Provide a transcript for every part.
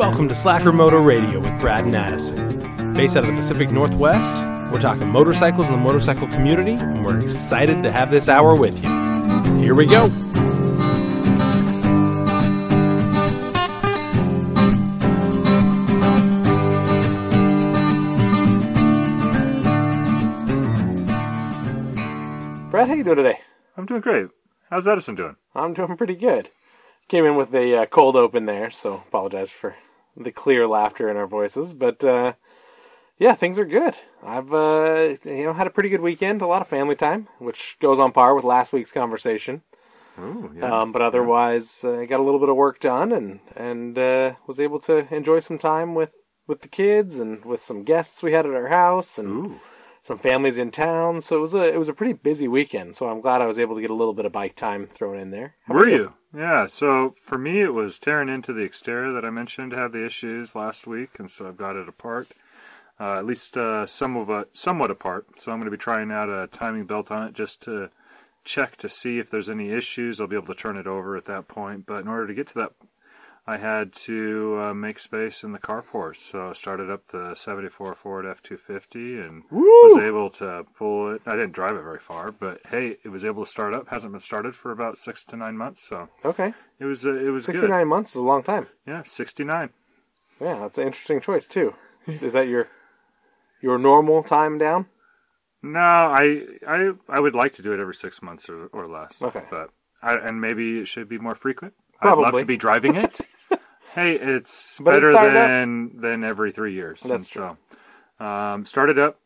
Welcome to Slacker Motor Radio with Brad and Addison. Based out of the Pacific Northwest, we're talking motorcycles and the motorcycle community, and we're excited to have this hour with you. Here we go. Brad, how you doing today? I'm doing great. How's Edison doing? I'm doing pretty good. Came in with a uh, cold open there, so apologize for the clear laughter in our voices. But uh, yeah, things are good. I've uh, you know had a pretty good weekend, a lot of family time, which goes on par with last week's conversation. Ooh, yeah. Um, but otherwise, uh, got a little bit of work done, and and uh, was able to enjoy some time with with the kids and with some guests we had at our house, and Ooh. some families in town. So it was a it was a pretty busy weekend. So I'm glad I was able to get a little bit of bike time thrown in there. How Were you? Yeah. So for me, it was tearing into the Xterra that I mentioned had the issues last week, and so I've got it apart. Uh, at least uh, some of it, somewhat apart. So I'm going to be trying out a timing belt on it just to check to see if there's any issues. I'll be able to turn it over at that point. But in order to get to that, I had to uh, make space in the carport. So I started up the 74 Ford F250 and was able to pull it. I didn't drive it very far, but hey, it was able to start up. Hasn't been started for about six to nine months, so Okay, it was uh, it was sixty nine months is a long time. Yeah, 69. Yeah, that's an interesting choice too. Is that your your normal time down? No, I I I would like to do it every six months or, or less. Okay. but I, and maybe it should be more frequent. I'd love Probably. to be driving it. hey, it's But it better up. than than every three years. That's and So, um, started up,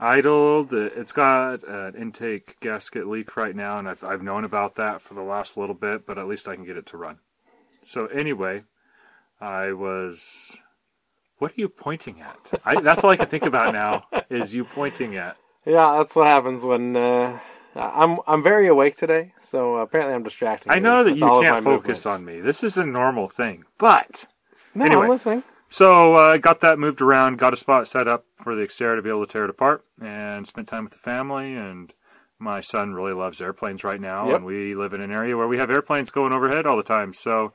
idled. It's got an intake gasket leak right now, and I've I've known about that for the last little bit, but at least I can get it to run. So anyway, I was. What are you pointing at? I, that's all I can think about now is you pointing at. Yeah, that's what happens when uh, I'm I'm very awake today. So apparently I'm distracting. I know that you can't focus movements. on me. This is a normal thing. But No, Anyway. I'm listening. so I uh, got that moved around, got a spot set up for the Xterra to be able to tear it apart, and spent time with the family. And my son really loves airplanes right now, Yep. and we live in an area where we have airplanes going overhead all the time. So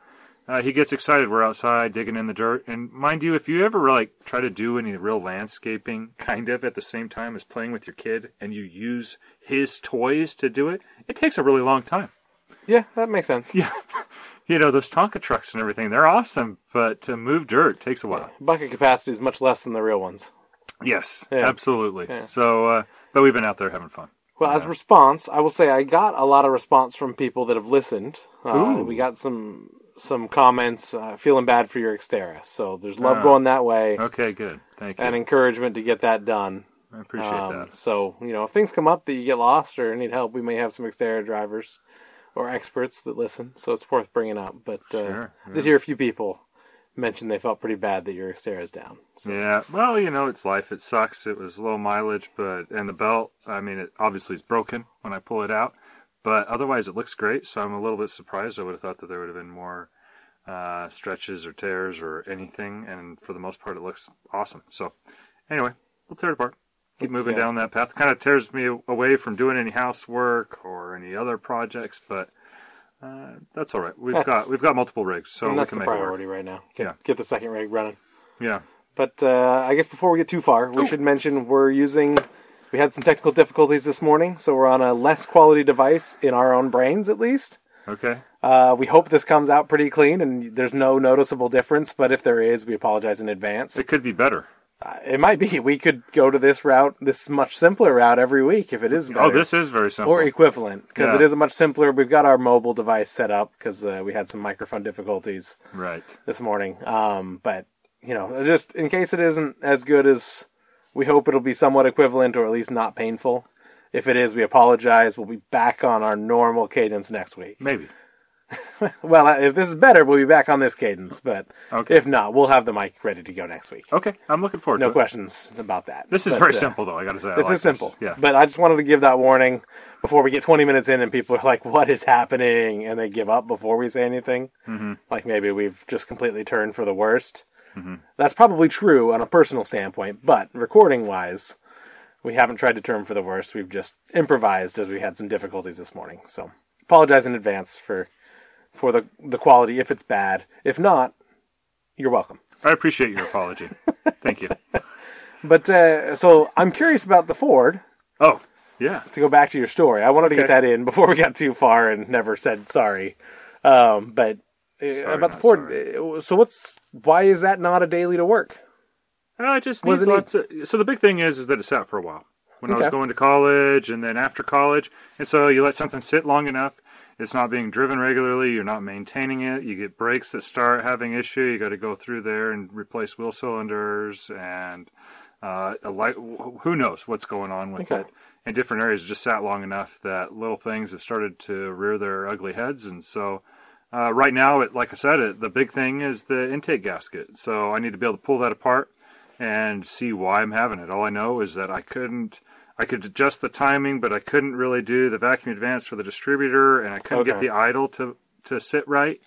uh, he gets excited. We're outside digging in the dirt, and mind you, if you ever like try to do any real landscaping, kind of at the same time as playing with your kid, and you use his toys to do it, it takes a really long time. Yeah, that makes sense. Yeah. you know, those Tonka trucks and everything, they're awesome, but to move dirt takes a while. Bucket capacity is much less than the real ones. Yes, Yeah. absolutely. So, uh, but we've been out there having fun. Well, as response, I will say I got a lot of response from people that have listened. Uh, we got some some comments uh, feeling bad for your Xterra, so there's love Ah. going that way Okay, good. Thank you. and encouragement to get that done. I appreciate Um, that. So, you know, if things come up that you get lost or need help, we may have some Xterra drivers or experts that listen. So it's worth bringing up. But uh, Sure, I did hear a few people mention they felt pretty bad that your Xterra's down. So, Yeah, well, you know, it's life. It sucks. It was low mileage, but and the belt, I mean, it obviously is broken when I pull it out, but otherwise it looks great. So I'm a little bit surprised. I would have thought that there would have been more uh, stretches or tears or anything, and for the most part, it looks awesome. So anyway, we'll tear it apart. Keep moving yeah. down that path. Kind of tears me away from doing any housework or any other projects, but uh, that's all right. We've That's- got we've got multiple rigs, so that's can the make it work. priority right now. Get, Yeah. get the second rig running. Yeah. But uh, I guess before we get too far, we should mention we're using. We had some technical difficulties this morning, so we're on a less quality device in our own brains, at least. Okay. Uh, we hope this comes out pretty clean and there's no noticeable difference. But if there is, we apologize in advance. It could be better. Uh, it might be. We could go to this route, this much simpler route every week if it is better. Oh, this is very simple. or equivalent because Yeah. it is a much simpler. We've got our mobile device set up because uh, we had some microphone difficulties right. this morning. Um, but you know, just in case it isn't as good as we hope it'll be somewhat equivalent or at least not painful. If it is, we apologize. We'll be back on our normal cadence next week. Maybe. Well, uh, if this is better, we'll be back on this cadence. But Okay. if not, we'll have the mic ready to go next week. Okay. I'm looking forward No to it. questions about that. This is But, very uh, simple, though. I got to say, I This like is simple. Yeah. But I just wanted to give that warning before we get 20 minutes in and people are like, what is happening? And they give up before we say anything. Mm-hmm. Like maybe we've just completely turned for the worst. Mm-hmm. That's probably true on a personal standpoint, but recording wise, we haven't tried to turn for the worst. We've just improvised as we had some difficulties this morning. So apologize in advance for for the the quality if it's bad. If not, You're welcome. I appreciate your apology. Thank you. But uh, so I'm curious about the Ford. Oh, yeah. To go back to your story, I wanted to get that in before we got too far and never said sorry. Um, but Sorry, about the Ford, uh, so what's why is that not a daily to work? Uh, it just needs it lots of. So the big thing is, is that it sat for a while. When I was going to college and then after college, and so you let something sit long enough, it's not being driven regularly. You're not maintaining it. You get brakes that start having issue. You got to go through there and replace wheel cylinders and uh, a light. Who knows what's going on with Okay. it? In different areas, it just sat long enough that little things have started to rear their ugly heads, and so. Uh, right now, it, like I said, it, the big thing is the intake gasket. So I need to be able to pull that apart and see why I'm having it. All I know is that I couldn't. I could adjust the timing, but I couldn't really do the vacuum advance for the distributor, and I couldn't get the idle to to sit right.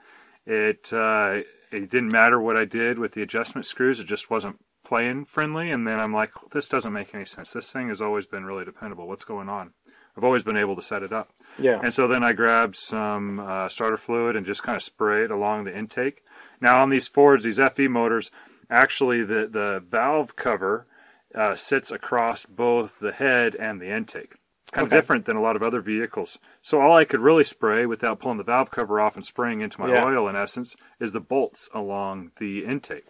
It uh, it didn't matter what I did with the adjustment screws; it just wasn't playing friendly. And then I'm like, this doesn't make any sense. This thing has always been really dependable. What's going on? I've always been able to set it up. Yeah. And so then I grabbed some uh, starter fluid and just kind of spray it along the intake. Now on these Fords, these FE motors, actually the the valve cover uh, sits across both the head and the intake. It's kind Okay. of different than a lot of other vehicles. So all I could really spray without pulling the valve cover off and spraying into my Yeah. oil, in essence, is the bolts along the intake.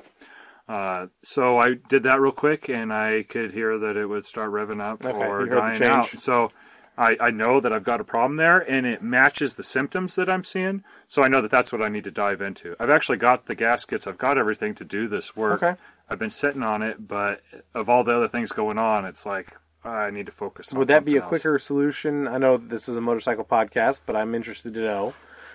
Uh, so I did that real quick, and I could hear that it would start revving up Okay, or dying out. So I, I know that I've got a problem there, and it matches the symptoms that I'm seeing. So I know that that's what I need to dive into. I've actually got the gaskets. I've got everything to do this work. Okay. I've been sitting on it, but of all the other things going on, it's like I need to focus. on Would that be a else. quicker solution? I know this is a motorcycle podcast, but I'm interested to know.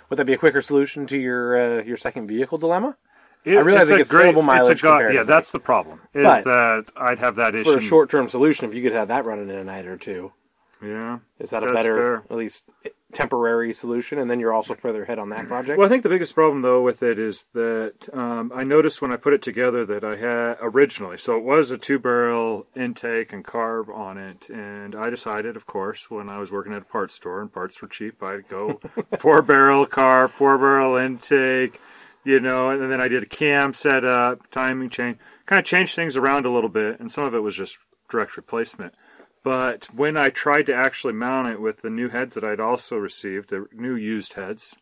Would that be a quicker solution to your uh, your second vehicle dilemma? It- I realize it's it a gets terrible mileage It's a go- yeah, that's the problem. Is But- that I'd have that issue For a short term solution, if you could have that running in a night or two, Yeah, is that a better, fair. at least temporary solution? And then you're also further ahead on that project. Well, I think the biggest problem though with it is that um, I noticed when I put it together that I had originally, so it was a two barrel intake and carb on it, and I decided, of course, when I was working at a parts store and parts were cheap, I'd go four barrel carb, four barrel intake, you know, and then I did a cam setup, timing chain, kind of changed things around a little bit, and some of it was just direct replacement. But when I tried to actually mount it with the new heads that I'd also received, the new used heads,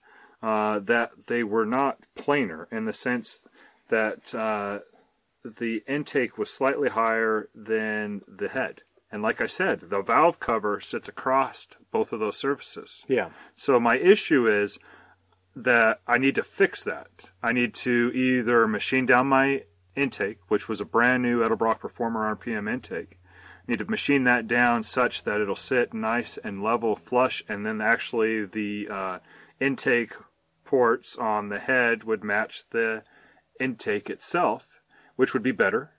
uh, that they were not planar in the sense that uh, the intake was slightly higher than the head. And like I said, the valve cover sits across both of those surfaces. yeah. So my issue is that I need to fix that. I need to either machine down my intake, which was a brand new Edelbrock Performer RPM intake. Need to machine that down such that it'll sit nice and level, flush, and then actually the uh, intake ports on the head would match the intake itself, which would be better.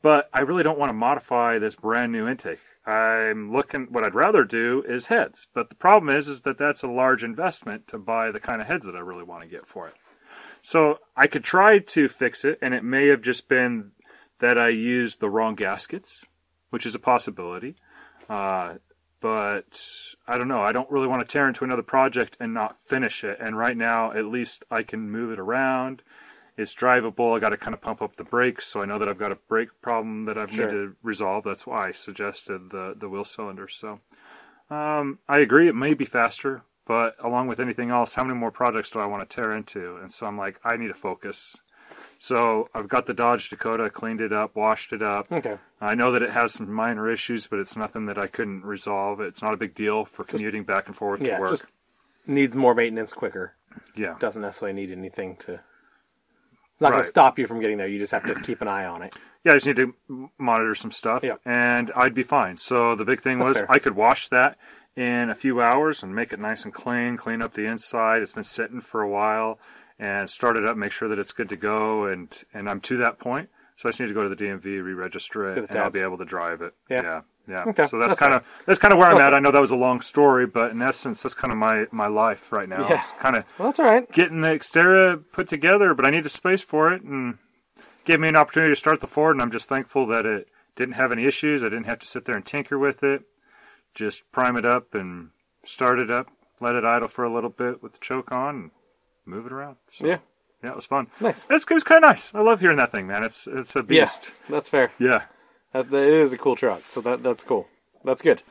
But I really don't want to modify this brand new intake. I'm looking. What I'd rather do is heads, but the problem is, is that that's a large investment to buy the kind of heads that I really want to get for it. So I could try to fix it, and it may have just been that I used the wrong gaskets, which is a possibility. Uh, but I don't know. I don't really want to tear into another project and not finish it. And right now, at least I can move it around. It's drivable. I got to kind of pump up the brakes, so I know that I've got a brake problem that I Sure. need to resolve. That's why I suggested the the wheel cylinder. So um, I agree. It may be faster, but along with anything else, how many more projects do I want to tear into? And so I'm like, I need to focus. So I've got the Dodge Dakota, cleaned it up, washed it up. Okay. I know that it has some minor issues, but it's nothing that I couldn't resolve. It's not a big deal for commuting back and forth Yeah. to work. Just needs more maintenance quicker. yeah. Doesn't necessarily need anything to. It's not going to stop you from getting there. You just have to keep an eye on it. Yeah, I just need to monitor some stuff, Yeah. and I'd be fine. So the big thing That's was fair. I could wash that in a few hours and make it nice and clean, clean up the inside. It's been sitting for a while, and start it up, make sure that it's good to go, and and I'm to that point. So I just need to go to the DMV, re-register it, and I'll be able to drive it. Yeah. yeah, yeah. Okay, So that's, kind of that's kind of where I'm at. I know that was a long story, but in essence, that's kind of my my life right now. Yeah. It's kind of Well, that's all right. getting the Xterra put together, but I need a space for it and gave me an opportunity to start the Ford, and I'm just thankful that it didn't have any issues. I didn't have to sit there and tinker with it. Just prime it up and start it up, let it idle for a little bit with the choke on, move it around. So, Yeah. yeah, it was fun. Nice. It's, it was kind of nice. I love hearing that thing, man. It's it's a beast. Yeah, that's fair. Yeah. That, that is a cool truck, so that that's cool. That's good.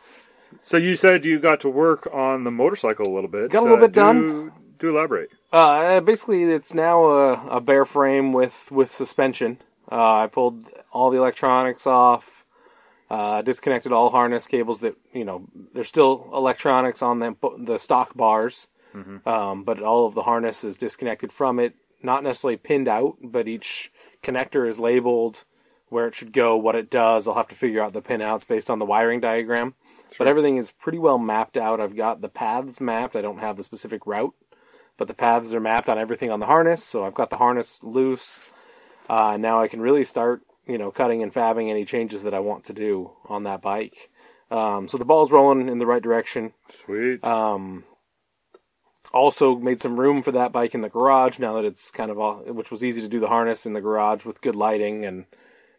So you said you got to work on the motorcycle a little bit. Got a little bit do, done. Do elaborate. Uh, basically, it's now a, a bare frame with with suspension. Uh, I pulled all the electronics off, uh, disconnected all harness cables. That you know, there's still electronics on the the stock bars, um, but all of the harness is disconnected from it. Not necessarily pinned out, but each connector is labeled where it should go, what it does. I'll have to figure out the pinouts based on the wiring diagram. But everything is pretty well mapped out. I've got the paths mapped. I don't have the specific route, but the paths are mapped on everything on the harness. So I've got the harness loose. Uh, now I can really start, you know, cutting and fabbing any changes that I want to do on that bike. Um, so the ball's rolling in the right direction. Sweet. Um, also made some room for that bike in the garage now that it's kind of all, which was easy to do the harness in the garage with good lighting and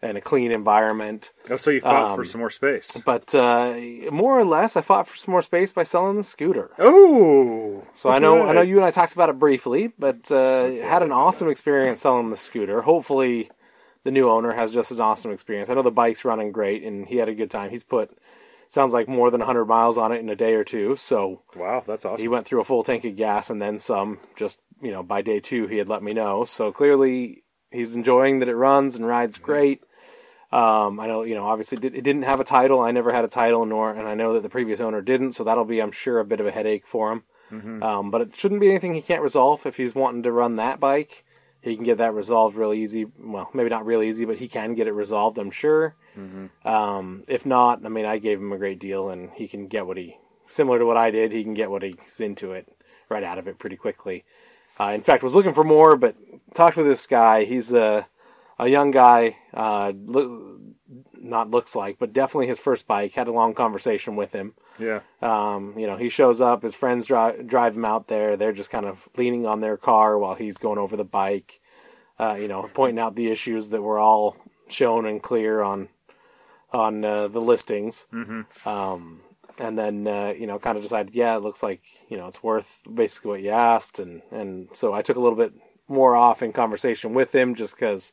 and a clean environment. oh, so you fought um, for some more space. But uh, more or less, I fought for some more space by selling the scooter. Oh. So I know I know you and I talked about it briefly, but uh, had an awesome experience selling the scooter. Hopefully, the new owner has just an awesome experience. I know the bike's running great, and he had a good time. He's put sounds like more than 100 miles on it in a day or two. So Wow, that's awesome. he went through a full tank of gas and then some. Just you know, by day two, he had let me know. So clearly, he's enjoying that it runs and rides great. Um, I know, you know, obviously it it didn't have a title. I never had a title, nor, and I know that the previous owner didn't. So that'll be, I'm sure, a bit of a headache for him. Um, but it shouldn't be anything he can't resolve. If he's wanting to run that bike, he can get that resolved real easy. Well, maybe not real easy, but he can get it resolved. I'm sure. Um, if not, I mean, I gave him a great deal, and he can get what he similar to what I did. He can get what he's into it right out of it pretty quickly. Uh, in fact, was looking for more, but talked with this guy. He's a a young guy. Uh, not looks like, but definitely his first bike. Had a long conversation with him. yeah. Um, you know, he shows up. His friends drive drive him out there. They're just kind of leaning on their car while he's going over the bike. Uh, you know, pointing out the issues that were all shown and clear on on uh, the listings. Mm-hmm. Um, and then uh, you know, kind of decided, yeah, it looks like you know it's worth basically what you asked, and and so I took a little bit more off in conversation with him just because.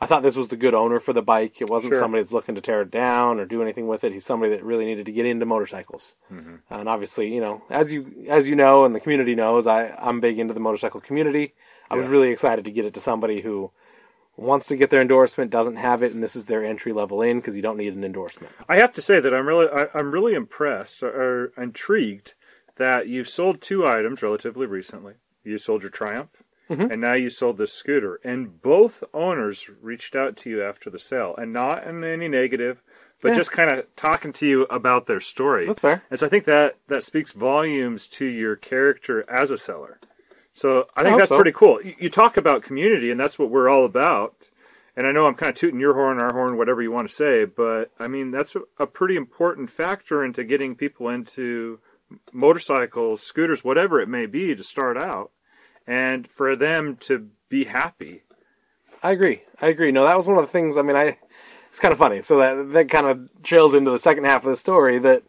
I thought this was the good owner for the bike. It wasn't Sure. somebody that's looking to tear it down or do anything with it. He's somebody that really needed to get into motorcycles. Mm-hmm. And obviously, you know, as you as you know and the community knows, I I'm big into the motorcycle community. I was really excited to get it to somebody who wants to get their endorsement, doesn't have it, and this is their entry level in because you don't need an endorsement. I have to say that I'm really I, I'm really impressed or, or intrigued that you've sold two items relatively recently. You sold your Triumph, Mm-hmm. and now you sold this scooter. And both owners reached out to you after the sale, and not in any negative, but Yeah. just kind of talking to you about their story. That's fair. And so I think that that speaks volumes to your character as a seller. So I think hope that's so. pretty cool. You, you talk about community, and that's what we're all about. And I know I'm kind of tooting your horn, our horn, whatever you want to say, but I mean that's a, a pretty important factor into getting people into motorcycles, scooters, whatever it may be, to start out, and for them to be happy. I agree. I agree. No, that was one of the things. I mean, I it's kind of funny. So that that kind of trails into the second half of the story that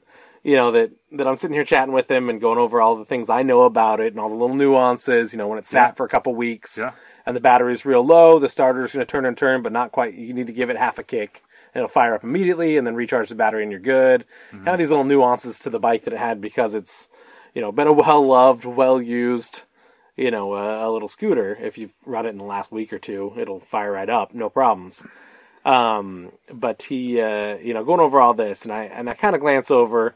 you know that that I'm sitting here chatting with him and going over all the things I know about it and all the little nuances. You know, when it sat for a couple weeks Yeah. and the battery's real low, the starter's going to turn and turn, but not quite. You need to give it half a kick. and It'll fire up immediately and then recharge the battery and you're good. Mm-hmm. Kind of these little nuances to the bike that it had because it's, you know, been a well loved, well used, you know, uh, a little scooter. If you've run it in the last week or two, it'll fire right up, no problems. Um, but he, uh, you know, going over all this, and I and I kind of glance over.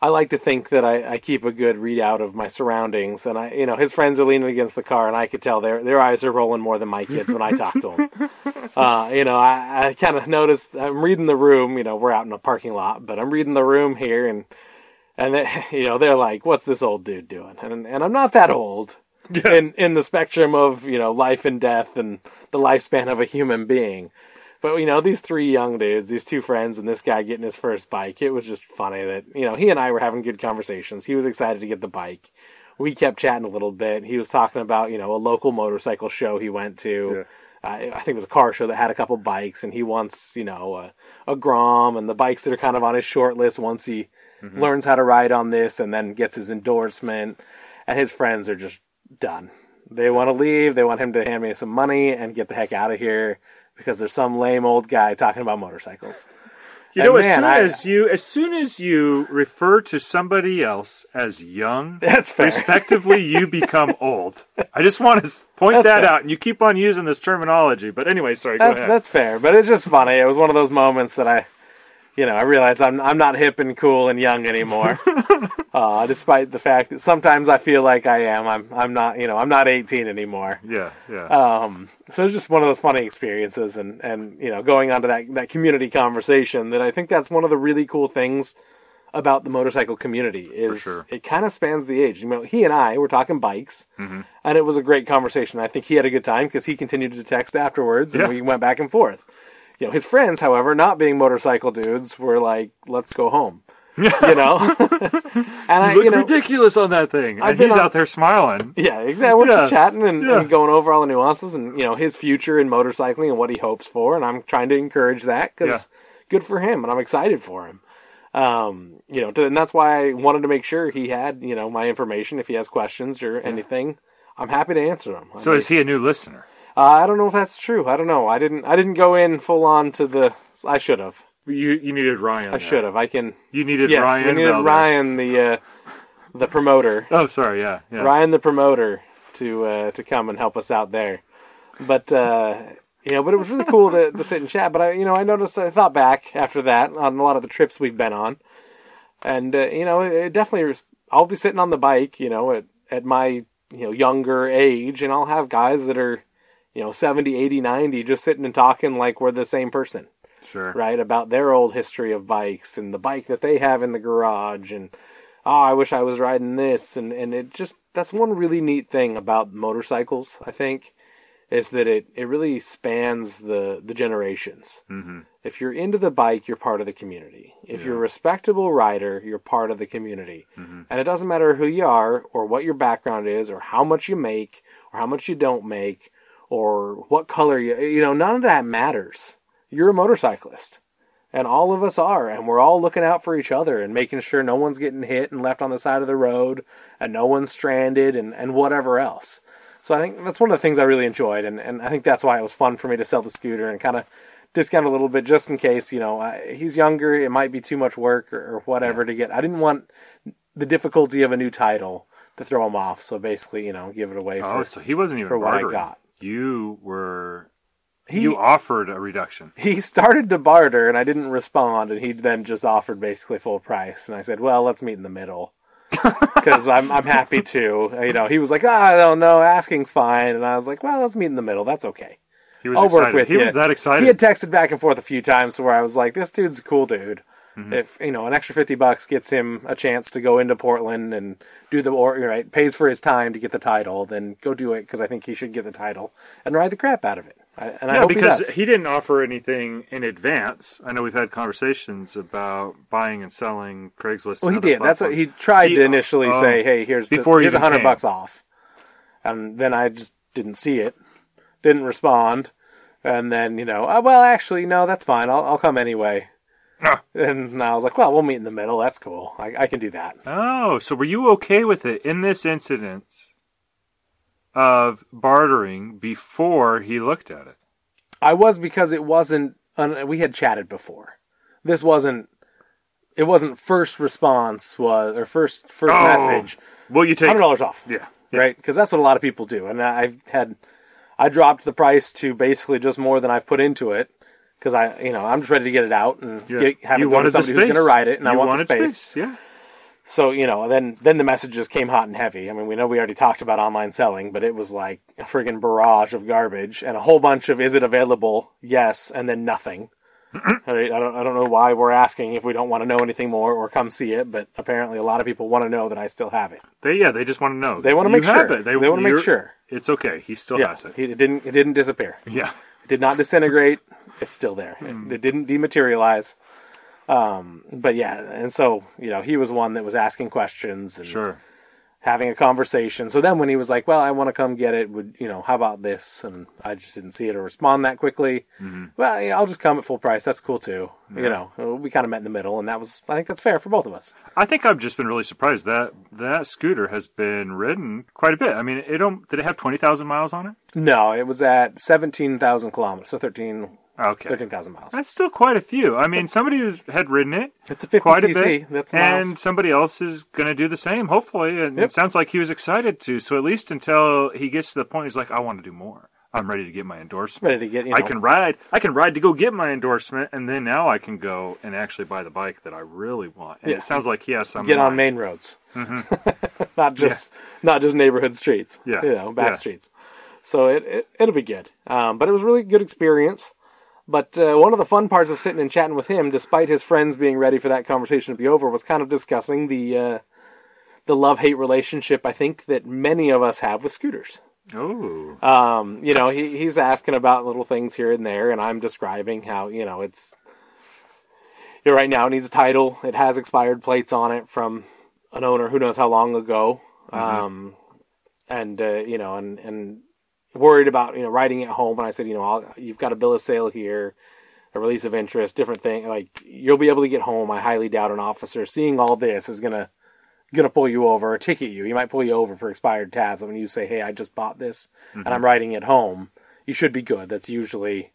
I like to think that I, I keep a good readout of my surroundings, and I, you know, his friends are leaning against the car, and I could tell their their eyes are rolling more than my kids when I talk to them. uh, you know, I, I kind of noticed. I'm reading the room. You know, we're out in a parking lot, but I'm reading the room here, and and they, you know, they're like, "What's this old dude doing?" And and I'm not that old in in the spectrum of you know life and death and the lifespan of a human being. But you know, these three young dudes, these two friends, and this guy getting his first bike, it was just funny that you know he and I were having good conversations. He was excited to get the bike. We kept chatting a little bit. He was talking about you know a local motorcycle show he went to. Uh, I think it was a car show that had a couple bikes, and he wants you know a, a Grom and the bikes that are kind of on his short list once he Mm-hmm. learns how to ride on this and then gets his endorsement. And his friends are just done. They want to leave. They want him to hand me some money and get the heck out of here because there's some lame old guy talking about motorcycles. You know, And as man, soon I- as you as soon as you refer to somebody else as young, That's fair. respectively, you become old. I just want to point That's that fair. out, and you keep on using this terminology. But anyway, sorry. Go That's, ahead. that's fair, but it's just funny. It was one of those moments that I, you know, I realize I'm I'm not hip and cool and young anymore. uh, despite the fact that sometimes I feel like I am. I'm I'm not. You know, I'm not 18 anymore. yeah, yeah. Um, so it's just one of those funny experiences, and and you know, going on to that that community conversation. That I think that's one of the really cool things about the motorcycle community is sure. it kind of spans the age. You know, he and I were talking bikes, Mm-hmm. and it was a great conversation. I think he had a good time because he continued to text afterwards, and Yeah. we went back and forth. You know, his friends, however, not being motorcycle dudes, were like, "Let's go home." you know, and I, you look you know, ridiculous on that thing, I've and he's on- out there smiling. yeah, exactly. We're just chatting and, Yeah. and going over all the nuances and you know his future in motorcycling and what he hopes for, and I'm trying to encourage that because good for him, and I'm excited for him. Um, you know, to, and that's why I wanted to make sure he had you know my information if he has questions or anything. I'm happy to answer them. So is he a new listener? Uh, I don't know if that's true. I don't know. I didn't. I didn't go in full on to the. I should have. You you needed Ryan. I should have. I can. You needed Yes, Ryan. we needed Belder. Ryan, the uh, the promoter. Oh, sorry. Yeah, yeah. Ryan the promoter to uh, to come and help us out there. But uh, you know, but it was really cool to, to sit and chat. But I, you know, I noticed I thought back after that on a lot of the trips we've been on, and uh, you know, it, it definitely. Was, I'll be sitting on the bike, you know, at at my you know younger age, and I'll have guys that are you know 70, 80, 90 just sitting and talking like we're the same person Sure. right? About their old history of bikes and the bike that they have in the garage and oh, I wish I was riding this and and it just that's one really neat thing about motorcycles, I think, is that it it really spans the the generations. Mm-hmm. If you're into the bike, you're part of the community. If you're a respectable rider, you're part of the community. And it doesn't matter who you are or what your background is or how much you make or how much you don't make or what color you you know, none of that matters you're a motorcyclist. And all of us are, and we're all looking out for each other and making sure no one's getting hit and left on the side of the road and no one's stranded and, and whatever else. So I think that's one of the things I really enjoyed, and, and I think that's why it was fun for me to sell the scooter and kind of discount a little bit just in case, you know, I, he's younger, it might be too much work or, or whatever to get. I didn't want the difficulty of a new title to throw him off, so basically, you know, give it away oh, for. Oh, so he wasn't even for what I got. You were. he, you offered a reduction. he started to barter and I didn't respond and he then just offered basically full price and I said, "Well, let's meet in the middle." Cuz I'm I'm happy to. You know, he was like, "Ah, I don't know, asking's fine." And I was like, "Well, let's meet in the middle. That's okay." He was I'll excited. work with he you. was that excited. He had texted back and forth a few times where I was like, "This dude's a cool dude." Mm-hmm. If you know, an extra fifty bucks gets him a chance to go into Portland and do the or right pays for his time to get the title, then go do it because I think he should get the title and ride the crap out of it. I, and I yeah, hope because he he didn't offer anything in advance. I know we've had conversations about buying and selling Craigslist. Well, he did. That's what he tried He- to initially oh, say. Hey, here's before he here's a hundred bucks off, and then I just didn't see it, didn't respond, and then you know, "Oh, well, actually, no, that's fine. I'll I'll come anyway. And I was like, well, we'll meet in the middle. That's cool. I, I can do that. Oh, so were you okay with it in this incident of bartering before he looked at it? I was because it wasn't. Un, we had chatted before. This wasn't. It wasn't first response was or first first Oh, message. Will you take? hundred dollars off. Yeah, yeah. right? Because that's what a lot of people do. And I've had, I dropped the price to basically just more than I've put into it because I, you know, I'm just ready to get it out and Yeah. get, have you it go to somebody who's going to ride it, and I You want the wanted space. Yeah. So you know, then then the messages came hot and heavy. I mean, we know we already talked about online selling, but it was like a friggin' barrage of garbage and a whole bunch of is it available? Yes, and then nothing. I, don't I don't know why we're asking if we don't want to know anything more or come see it, but apparently a lot of people want to know that I still have it. They yeah, they just want to know. They wanna make sure. It. They wanna make sure. It's okay. He still Yeah, has it. he- it didn't it didn't disappear. Yeah. It did not disintegrate. It's still there. Hmm. It, it didn't dematerialize. Um, but yeah, and so you know, he was one that was asking questions, and Sure. having a conversation. So then when he was like, "Well, I want to come get it," would you know, how about this? And I just didn't see it or respond that quickly. Well, yeah, I'll just come at full price. That's cool too. You know, we kind of met in the middle, and that was I think that's fair for both of us. I think I've just been really surprised that that scooter has been ridden quite a bit. I mean, it don't, did it have twenty thousand miles on it? No, it was at seventeen thousand kilometers, so 13 Okay, 13,000 miles. that's still quite a few. I mean, somebody who's had ridden it It's a 50 quite a cc. bit, That's miles. and somebody else is going to do the same, hopefully. And Yep. it sounds like he was excited to. So at least until he gets to the point, he's like, I want to do more. I'm ready to get my endorsement. ready to get you know, I can ride. I can ride to go get my endorsement, and then now I can go and actually buy the bike that I really want. And Yeah. it sounds like he has some. get on main roads, not just not just neighborhood streets. Mm-hmm. Yeah. you know, back Yeah. streets. So it, it it'll be good. Um, but it was a really good experience. But uh, one of the fun parts of sitting and chatting with him, despite his friends being ready for that conversation to be over, was kind of discussing the uh, the love hate relationship I think that many of us have with scooters. Oh, Um, you know, he, he's asking about little things here and there, and I'm describing how, you know, it's. You know, right now it needs a title. It has expired plates on it from an owner who knows how long ago. Um, and, uh, you know, and, and worried about, you know, riding it home. And I said, you know, I'll, you've got a bill of sale here, a release of interest, different thing. Like, you'll be able to get home. I highly doubt an officer seeing all this is going to gonna pull you over or ticket you. He might pull you over for expired tabs. And when you say, "Hey, I just bought this and mm-hmm. I'm riding it home," you should be good. That's usually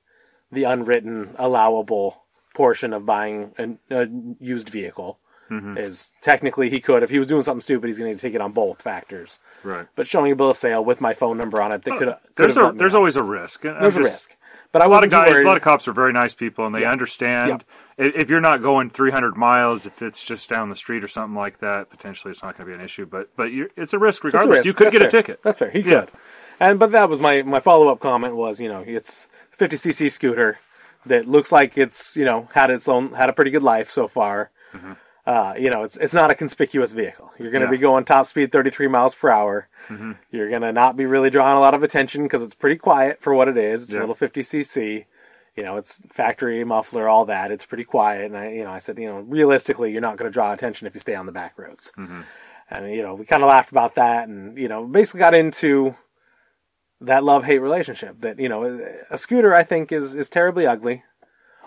the unwritten allowable portion of buying a, a used vehicle. Mm-hmm. Is technically he could if he was doing something stupid, he's going to take it on both factors. right. But showing a bill of sale with my phone number on it, that oh, could There's a there's always a risk. I'm there's a risk. But I A lot of guys, a lot of cops are very nice people, and they understand. I- If you're not going 300 miles, if it's just down the street or something like that, potentially it's not going to be an issue. But but you're, it's a risk It's a regardless. risk. You could That's get a ticket. That's fair. He Yeah. could. And but that was my my follow up comment was you know it's 50cc scooter that looks like it's you know had its own had a pretty good life so far. Mm-hmm. Uh, you know it's it's not a conspicuous vehicle. You're going to Yeah. be going top speed 33 miles per hour. Mm-hmm. You're going to not be really drawing a lot of attention because it's pretty quiet for what it is. It's Yeah. a little 50cc. You know, it's factory muffler, all that. It's pretty quiet, and I, you know, I said, you know, realistically, you're not going to draw attention if you stay on the back roads. And you know, we kind of laughed about that, and you know, basically got into that love hate relationship. That you know, a scooter I think is is terribly ugly,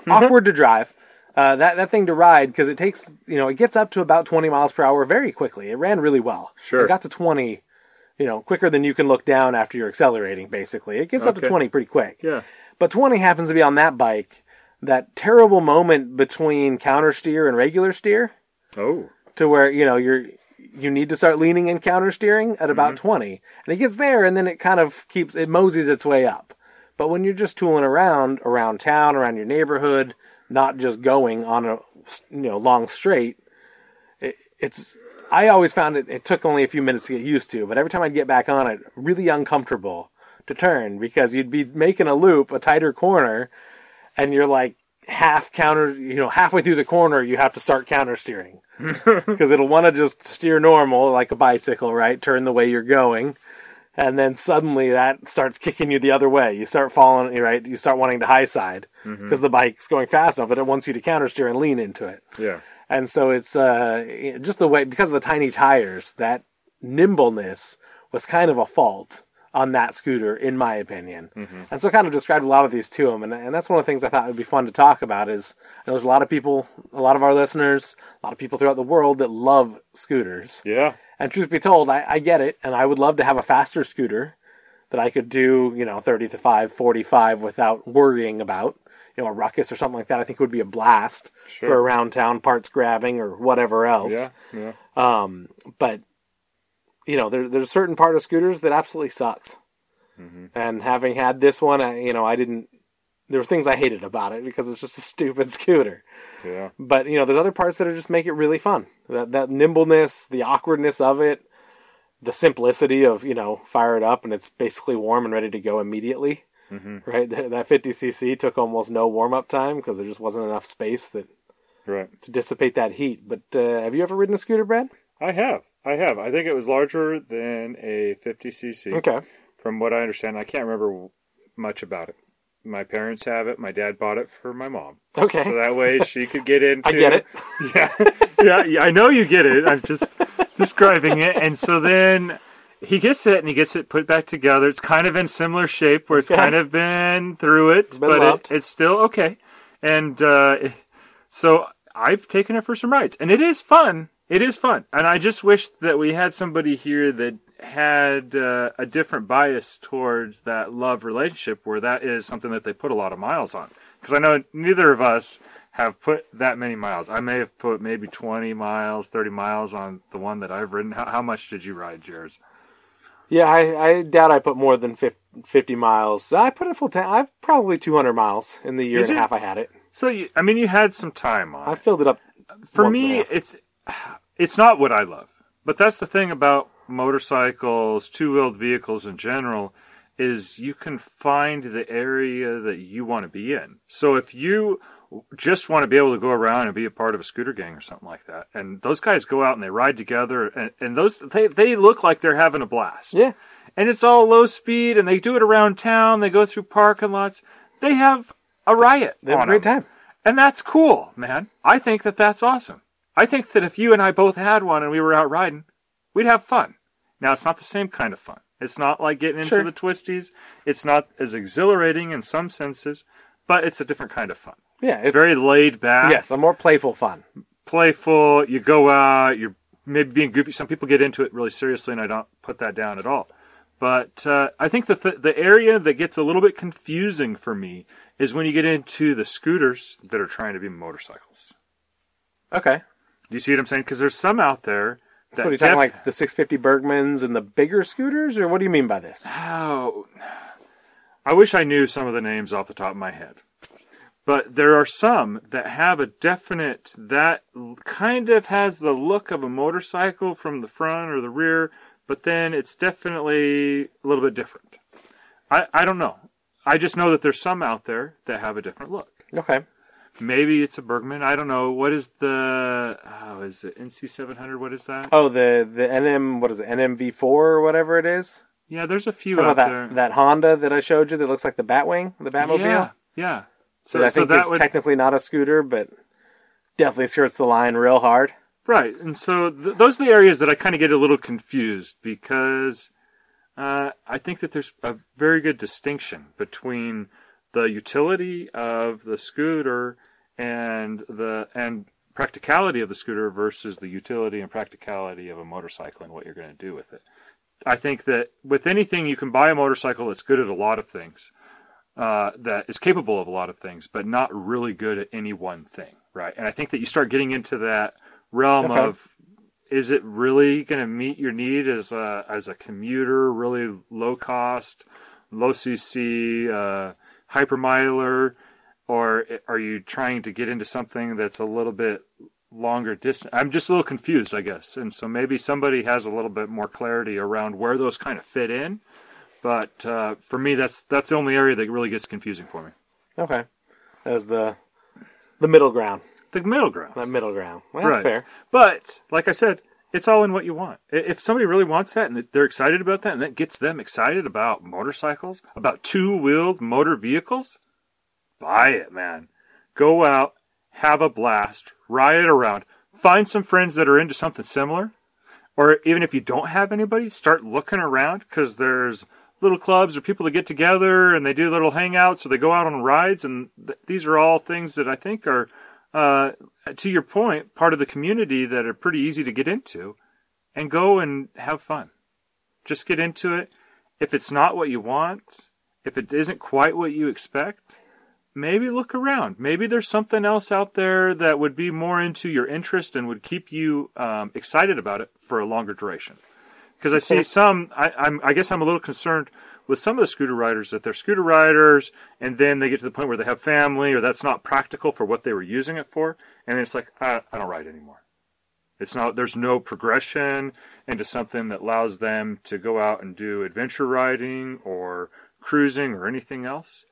awkward to drive. Uh, that that thing to ride because it takes you know it gets up to about 20 miles per hour very quickly. It ran really well. Sure. it got to 20, you know, quicker than you can look down after you're accelerating. Basically, it gets up to 20 pretty quick. Yeah. But 20 happens to be on that bike. That terrible moment between counter steer and regular steer Oh. to where you know you're you need to start leaning and counter steering at about 20 and it gets there and then it kind of keeps it moseys its way up but when you're just tooling around around town around your neighborhood not just going on a you know long straight it, it's i always found it it took only a few minutes to get used to but every time i'd get back on it really uncomfortable to turn because you'd be making a loop a tighter corner and you're like half counter you know halfway through the corner you have to start counter steering because it'll want to just steer normal like a bicycle, right? Turn the way you're going, and then suddenly that starts kicking you the other way. You start falling, right? You start wanting to high side because the bike's going fast enough that it wants you to countersteer and lean into it. Yeah. And so it's uh, just the way because of the tiny tires, that nimbleness was kind of a fault on that scooter, in my opinion. And so I kind of described a lot of these to him, and, and that's one of the things I thought would be fun to talk about. Is there's a lot of people, a lot of our listeners, a lot of people throughout the world that love scooters. Yeah. And truth be told, I, I get it, and I would love to have a faster scooter that I could do, you know, 30 to 5, 45 without worrying about, you know, a ruckus or something like that. I think would be a blast Sure. for around town parts grabbing or whatever else. Yeah. Yeah. Um, but you know, there, there's a certain part of scooters that absolutely sucks. And having had this one, I, you know, I didn't. There were things I hated about it because it's just a stupid scooter. Yeah. But you know, there's other parts that are just make it really fun. That that nimbleness, the awkwardness of it, the simplicity of you know, fire it up and it's basically warm and ready to go immediately. Mm-hmm. Right, that that 50cc took almost no warm up time because there just wasn't enough space that Right. to dissipate that heat. But uh, have you ever ridden a scooter, Brad? I have. I have. I think it was larger than a 50cc. Okay. From what I understand, I can't remember much about it. My parents have it. My dad bought it for my mom. Okay. So that way she could get into. I get it. Yeah, yeah, yeah. I know you get it. I'm just describing it. And so then he gets it and he gets it put back together. It's kind of in similar shape where it's kind of been through it, been but it, it's still okay. And uh, so I've taken it for some rides, and it is fun. It is fun, and I just wish that we had somebody here that had uh, a different bias towards that love relationship, where that is something that they put a lot of miles on. Because I know neither of us have put that many miles. I may have put maybe twenty miles, thirty miles on the one that I've ridden. How, how much did you ride yours? Yeah, I, I doubt I put more than 50 miles. I put a full tank. I've probably 200 miles in the year and a half I had it. So you, I mean, you had some time on. I filled it up. for once and a me it's it's not what i love but that's the thing about motorcycles two-wheeled vehicles in general is you can find the area that you want to be in so if you just want to be able to go around and be a part of a scooter gang or something like that and those guys go out and they ride together and, and those they, they look like they're having a blast Yeah. and it's all low speed and they do it around town they go through parking lots they have a riot They have a great them. time. And that's cool, man. I think that that's awesome. I think that if you and I both had one and we were out riding, we'd have fun. Now, it's not the same kind of fun. It's not like getting into Sure. the twisties. It's not as exhilarating in some senses, but it's a different kind of fun. Yeah. It's, very laid back, Yes, a more playful fun. playful. You go out, you're maybe being goofy. Some people get into it really seriously, and I don't put that down at all. But uh, I think the, the area that gets a little bit confusing for me is when you get into the scooters that are trying to be motorcycles. Okay. Do you see what I'm saying? Because there's some out there that So what are you talking def- like the 650 Burgmans and the bigger scooters, or what do you mean by this? Oh, I wish I knew some of the names off the top of my head. But there are some that have a definite that kind of has the look of a motorcycle from the front or the rear, but then it's definitely a little bit different. I, I don't know. I just know that there's some out there that have a different look. Okay. Maybe it's a Burgman. I don't know. What is the oh, is it NC seven hundred? What is that? Oh, the the NM what is it NMV4 or whatever it is? Yeah, there's a few out about there. that that Honda that I showed you that looks like the Batwing, the Batmobile. Yeah, yeah. So, I think it's technically not a scooter, but definitely skirts the line real hard. right, and so th- those are the areas that I kind of get a little confused because uh, I think that there's a very good distinction between the utility of the scooter and the and practicality of the scooter versus the utility and practicality of a motorcycle and what you're going to do with it. I think that with anything, you can buy a motorcycle that's good at a lot of things, uh, that is capable of a lot of things, but not really good at any one thing, right? And I think that you start getting into that realm Okay. of is it really going to meet your need as a as a commuter, really low cost, low CC, uh, hypermiler, or are you trying to get into something that's a little bit longer distance? I'm just a little confused, I guess, and so maybe somebody has a little bit more clarity around where those kind of fit in. But uh, for me, that's that's the only area that really gets confusing for me. Okay. As the the middle ground. The middle ground. That middle ground. Well, that's fair. But like I said, it's all in what you want. If somebody really wants that and they're excited about that, and that gets them excited about motorcycles, about two-wheeled motor vehicles, buy it, man. Go out, have a blast, ride around, find some friends that are into something similar, or even if you don't have anybody, start looking around because there's little clubs or people that get together and they do little hangouts or they go out on rides, and th- these are all things that I think are uh, to your point, part of the community that are pretty easy to get into and go and have fun. Just get into it. If it's not what you want, if it isn't quite what you expect, maybe look around. Maybe there's something else out there that would be more into your interest and would keep you um, excited about it for a longer duration. Because I see some, I, I'm, I guess I'm a little concerned with some of the scooter riders that they're scooter riders and then they get to the point where they have family or that's not practical for what they were using it for. And it's like, I, I don't ride anymore. It's not, there's no progression into something that allows them to go out and do adventure riding or cruising or anything else.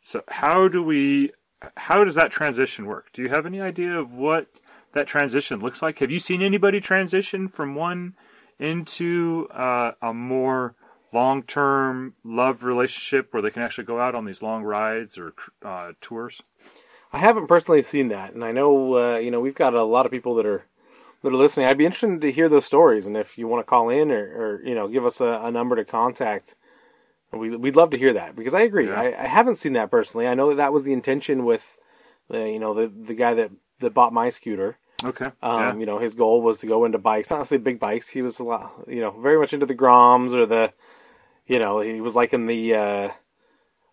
So how do we, how does that transition work? Do you have any idea of what that transition looks like? Have you seen anybody transition from one into uh, a more long-term love relationship where they can actually go out on these long rides or uh, tours? I haven't personally seen that, and I know uh, you know we've got a lot of people that are that are listening, I'd be interested to hear those stories, and if you want to call in or, or you know give us a, a number to contact, we we'd love to hear that because I agree. Yeah. I, I haven't seen that personally. I know that that was the intention with, the, you know, the the guy that that bought my scooter. Okay. Um, yeah. You know, his goal was to go into bikes, Honestly, big bikes. He was a lot, you know, very much into the Groms or the, you know, he was like in the uh,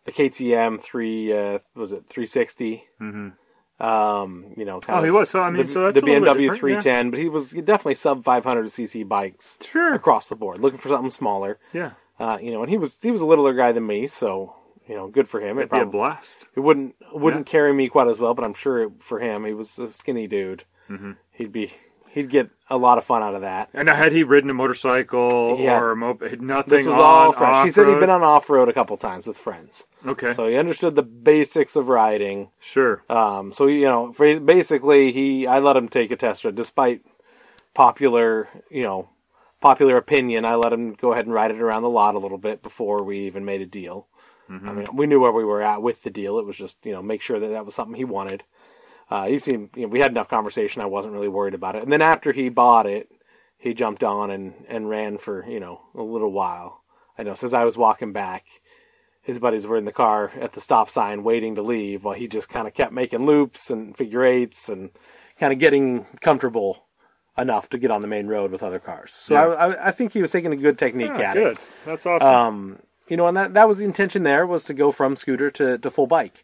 the KTM three, uh, was it three Mhm. Um, you know, kind Oh, he was. So I mean, the, so that's the BMW different, 310, but he was definitely sub 500 cc bikes Sure. across the board, looking for something smaller. Yeah. Uh, you know, and he was he was a littler guy than me, so you know, good for him. It It'd be a blast. it wouldn't wouldn't carry me quite as well, but I'm sure it, for him, he was a skinny dude. Mm-hmm. He'd be he'd get a lot of fun out of that. And had he ridden a motorcycle Yeah. or a moped? Nothing. This was on all fresh. He said he'd been on off road a couple times with friends, Okay. so he understood the basics of riding. sure. Um, so you know, for, basically, he I let him take a test ride, despite popular you know popular opinion. I let him go ahead and ride it around the lot a little bit before we even made a deal. I mean, we knew where we were at with the deal. It was just you know make sure that that was something he wanted. Uh, he seemed you know, we had enough conversation. I wasn't really worried about it. And then after he bought it, he jumped on and and ran for you know a little while. I know. Since I was walking back, his buddies were in the car at the stop sign waiting to leave, while he just kind of kept making loops and figure eights and kind of getting comfortable enough to get on the main road with other cars. So Yeah. I, I, I think he was taking a good technique Ah, at it. good. That's awesome. Um, you know, and that, that was the intention there was to go from scooter to, to full bike.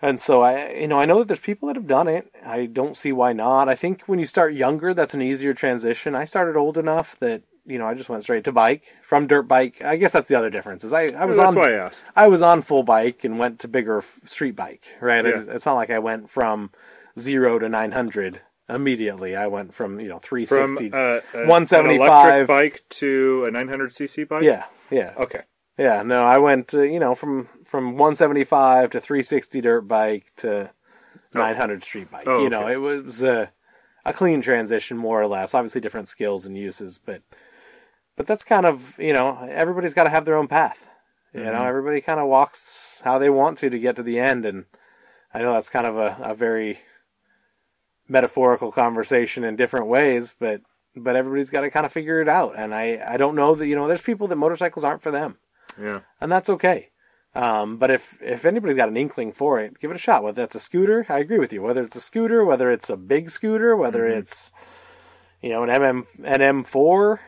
And so I, you know, I know that there's people that have done it. I don't see why not. I think when you start younger, that's an easier transition. I started old enough that, you know, I just went straight to bike from dirt bike. I guess that's the other difference is I, I was That's on, why I asked. I was on full bike and went to bigger street bike, right? Yeah. It's not like I went from zero to 900 immediately. I went from, you know, From 360. uh, an 175. electric bike to a 900cc bike. yeah, yeah. Okay. Yeah, no, I went, uh, you know, from from 175 to 360 dirt bike to 900 street bike. Oh, you know, okay. it was a a clean transition, more or less. Obviously, different skills and uses, but but that's kind of you know, everybody's got to have their own path. You Mm-hmm. know, everybody kind of walks how they want to to get to the end, and I know that's kind of a, a very metaphorical conversation in different ways, but but everybody's got to kind of figure it out. And I I don't know that you know, there's people that motorcycles aren't for them Yeah. and that's okay. Um, but if if anybody's got an inkling for it, give it a shot. Whether it's a scooter, I agree with you. Whether it's a scooter, whether it's a big scooter, whether it's you know an MM an M4,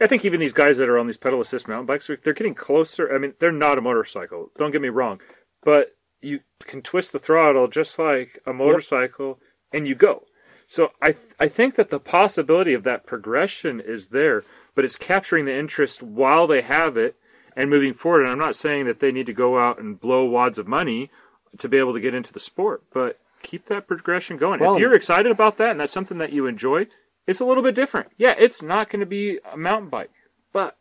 I think even these guys that are on these pedal assist mountain bikes, they're getting closer. I mean, they're not a motorcycle. Don't get me wrong, but you can twist the throttle just like a motorcycle, and you go. So I th- I think that the possibility of that progression is there, but it's capturing the interest while they have it and moving forward. And I'm not saying that they need to go out and blow wads of money to be able to get into the sport, but keep that progression going. Well- if you're excited about that and that's something that you enjoy, it's a little bit different. Yeah, it's not going to be a mountain bike, but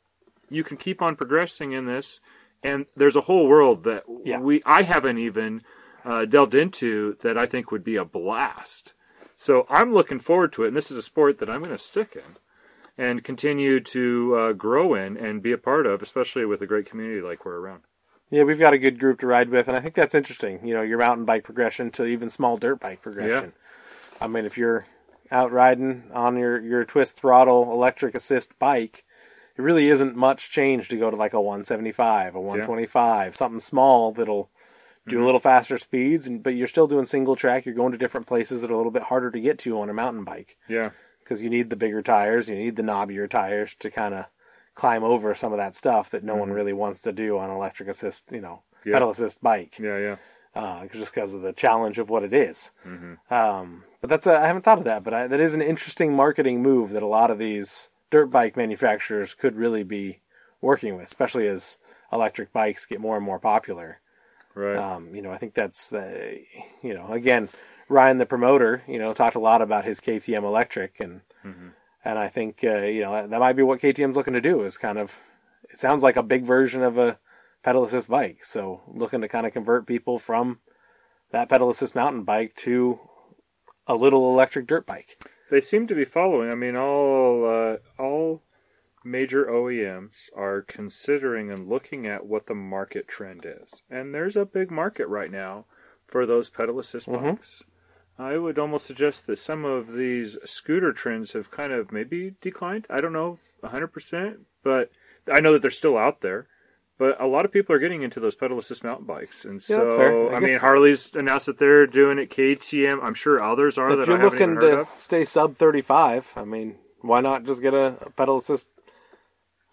you can keep on progressing in this, and there's a whole world that Yeah. we I haven't even uh, delved into that I think would be a blast. So I'm looking forward to it, and this is a sport that I'm going to stick in and continue to uh, grow in and be a part of, especially with a great community like we're around. yeah, we've got a good group to ride with, and I think that's interesting. You know, your mountain bike progression to even small dirt bike progression. Yeah. I mean, if you're out riding on your your twist throttle electric assist bike, it really isn't much change to go to like a 175, a 125, something small that'll do a little faster speeds, and but you're still doing single track. You're going to different places that are a little bit harder to get to on a mountain bike Yeah, because you need the bigger tires, you need the knobbier tires to kind of climb over some of that stuff that no one really wants to do on an electric assist, you know, Yeah. pedal assist bike, yeah, yeah. uh, just because of the challenge of what it is. Um, but that's a, I haven't thought of that, but I, that is an interesting marketing move that a lot of these dirt bike manufacturers could really be working with, especially as electric bikes get more and more popular. Right. Um, you know, I think that's the, you know, again, Ryan the promoter, you know, talked a lot about his KTM electric, and and I think uh, you know that, that might be what KTM's looking to do is kind of, it sounds like a big version of a pedal assist bike. So looking to kind of convert people from that pedal assist mountain bike to a little electric dirt bike. They seem to be following. I mean, all uh, all major OEMs are considering and looking at what the market trend is, and there's a big market right now for those pedal assist mm-hmm. bikes. I would almost suggest that some of these scooter trends have kind of maybe declined. I don't know 100%, but I know that they're still out there. But a lot of people are getting into those pedal assist mountain bikes, and Yeah, so fair. I I, mean, Harley's announced that they're doing it. KTM, I'm sure others are if that you're I haven't even looking to stay sub 35, I mean, why not just get a pedal assist?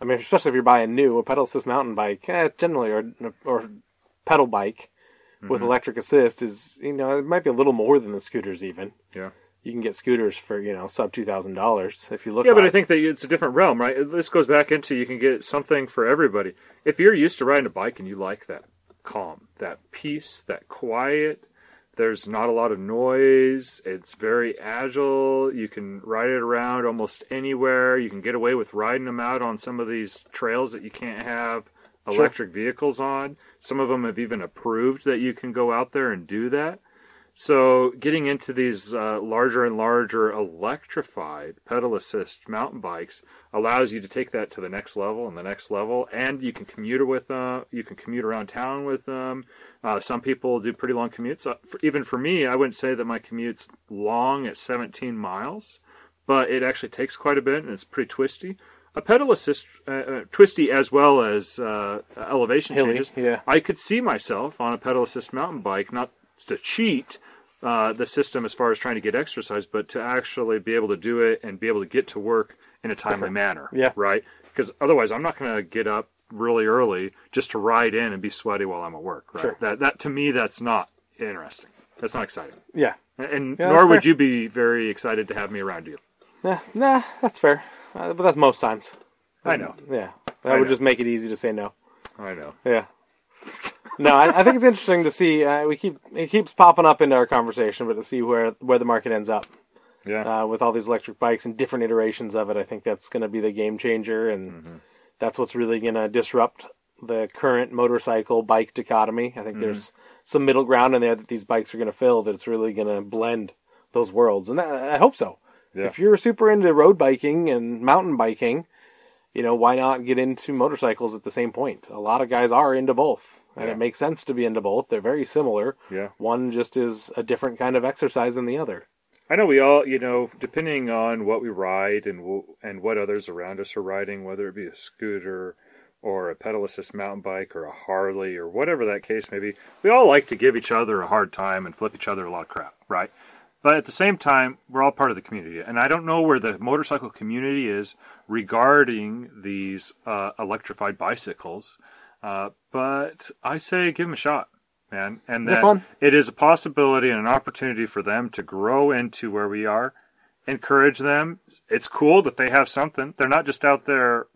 I mean, especially if you're buying new, a pedal assist mountain bike, eh, generally, or or pedal bike with Mm-hmm. electric assist is, you know, it might be a little more than the scooters even. Yeah. You can get scooters for you know sub two thousand dollars if you look. Yeah, but on I think that it's a different realm, right? This goes back into you can get something for everybody. If you're used to riding a bike and you like that calm, that peace, that quiet, there's not a lot of noise. It's very agile. You can ride it around almost anywhere. You can get away with riding them out on some of these trails that you can't have electric vehicles on. Some of them have even approved that you can go out there and do that. So, getting into these uh, larger and larger electrified pedal assist mountain bikes allows you to take that to the next level and the next level, and you can commute with them. You can commute around town with them. Uh, some people do pretty long commutes. Uh, even for me, I wouldn't say that my commute's long at 17 miles, but it actually takes quite a bit and it's pretty twisty. A pedal assist, uh, uh, twisty as well as uh, elevation Hilly, changes. yeah. I could see myself on a pedal assist mountain bike, not to cheat uh, the system as far as trying to get exercise, but to actually be able to do it and be able to get to work in a timely manner. Yeah. Right? Because otherwise, I'm not going to get up really early just to ride in and be sweaty while I'm at work. Right? Sure. That, that to me, that's not interesting. That's not exciting. yeah, And Yeah, nor would fair. you be very excited to have me around you. nah, nah, that's fair, uh, but that's most times. I know. Yeah, I that would know. just make it easy to say no. I know. Yeah. No, I, I think it's interesting to see. Uh, we keep it keeps popping up into our conversation, but to see where where the market ends up Yeah. uh, with all these electric bikes and different iterations of it, I think that's going to be the game changer, and that's what's really going to disrupt the current motorcycle bike dichotomy. I think there's some middle ground in there that these bikes are going to fill. That it's really going to blend those worlds, and that, I hope so. Yeah. If you're super into road biking and mountain biking, you know why not get into motorcycles at the same point? A lot of guys are into both, and Yeah. it makes sense to be into both. They're very similar. Yeah. One just is a different kind of exercise than the other. I know we all, you know, depending on what we ride and and what others around us are riding, whether it be a scooter or a pedal assist mountain bike or a Harley or whatever that case may be, we all like to give each other a hard time and flip each other a lot of crap, right? But at the same time, we're all part of the community, and I don't know where the motorcycle community is regarding these uh, electrified bicycles, uh, but I say give them a shot, man, and They're that fun. it is a possibility and an opportunity for them to grow into where we are. Encourage them. It's cool that they have something. They're not just out there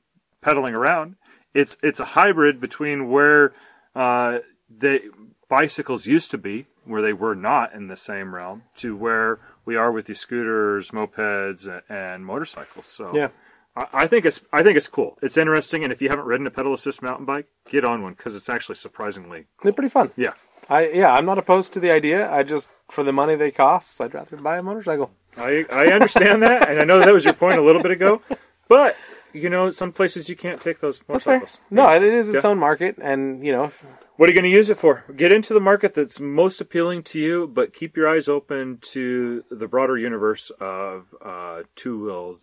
pedaling around. It's it's a hybrid between where uh, the bicycles used to be, where they were not in the same realm, to where we are with these scooters, mopeds, and, and motorcycles. So Yeah. I, I think it's I think it's cool. It's interesting, and if you haven't ridden a pedal assist mountain bike, get on one because it's actually surprisingly They're pretty fun. yeah. I yeah, I'm not opposed to the idea. I just for the money they cost, I'd rather buy a motorcycle. I I understand that, and I know that was your point a little bit ago, but you know, some places you can't take those That's fair. motorcycles. No, it is its Yeah. own market, and you know, if, What are you going to use it for? Get into the market that's most appealing to you, but keep your eyes open to the broader universe of uh, two-wheeled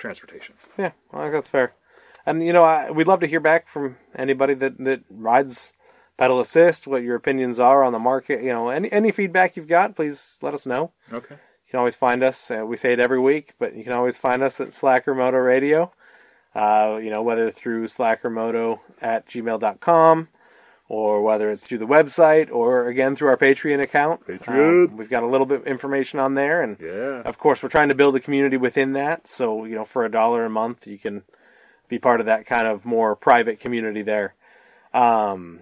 transportation. yeah, I think that's fair. And you know, I, we'd love to hear back from anybody that that rides pedal assist. What your opinions are on the market. You know, any any feedback you've got, please let us know. Okay. You can always find us. Uh, we say it every week, but you can always find us at Slacker Moto Radio. Uh, you know, whether through slackermoto at gmail.com or whether it's through the website or again through our Patreon account. Patreon. Um, we've got a little bit of information on there. And Yeah. of course, we're trying to build a community within that. So, you know, for a dollar a month, you can be part of that kind of more private community there. Um,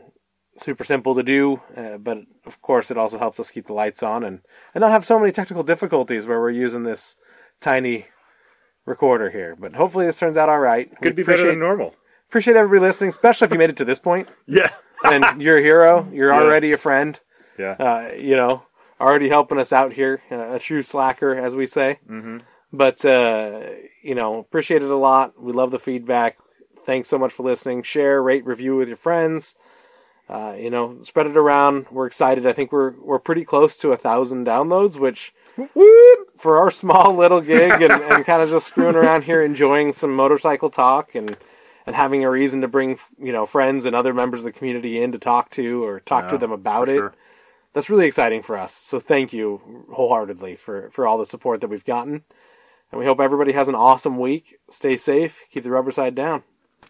super simple to do, uh, but of course, it also helps us keep the lights on and, and not have so many technical difficulties where we're using this tiny recorder here. But hopefully, this turns out all right. We Could be better than normal. Appreciate everybody listening, especially if you made it to this point. Yeah. And you're a hero. You're Yeah. already a friend. Yeah. Uh, you know, already helping us out here. Uh, a true slacker, as we say. Mhm. But uh, you know, appreciate it a lot. We love the feedback. Thanks so much for listening. Share, rate, review with your friends. uh, you know, spread it around. We're excited. I think we're we're pretty close to a thousand downloads, which for our small little gig and, and kind of just screwing around here, enjoying some motorcycle talk and and having a reason to bring you know friends and other members of the community in to talk to or talk Yeah, to them about it. sure. That's really exciting for us. So thank you wholeheartedly for for all the support that we've gotten. And we hope everybody has an awesome week. Stay safe. Keep the rubber side down.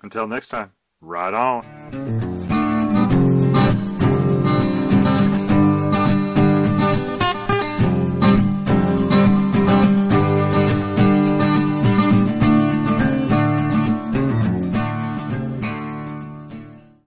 Until next time, right on.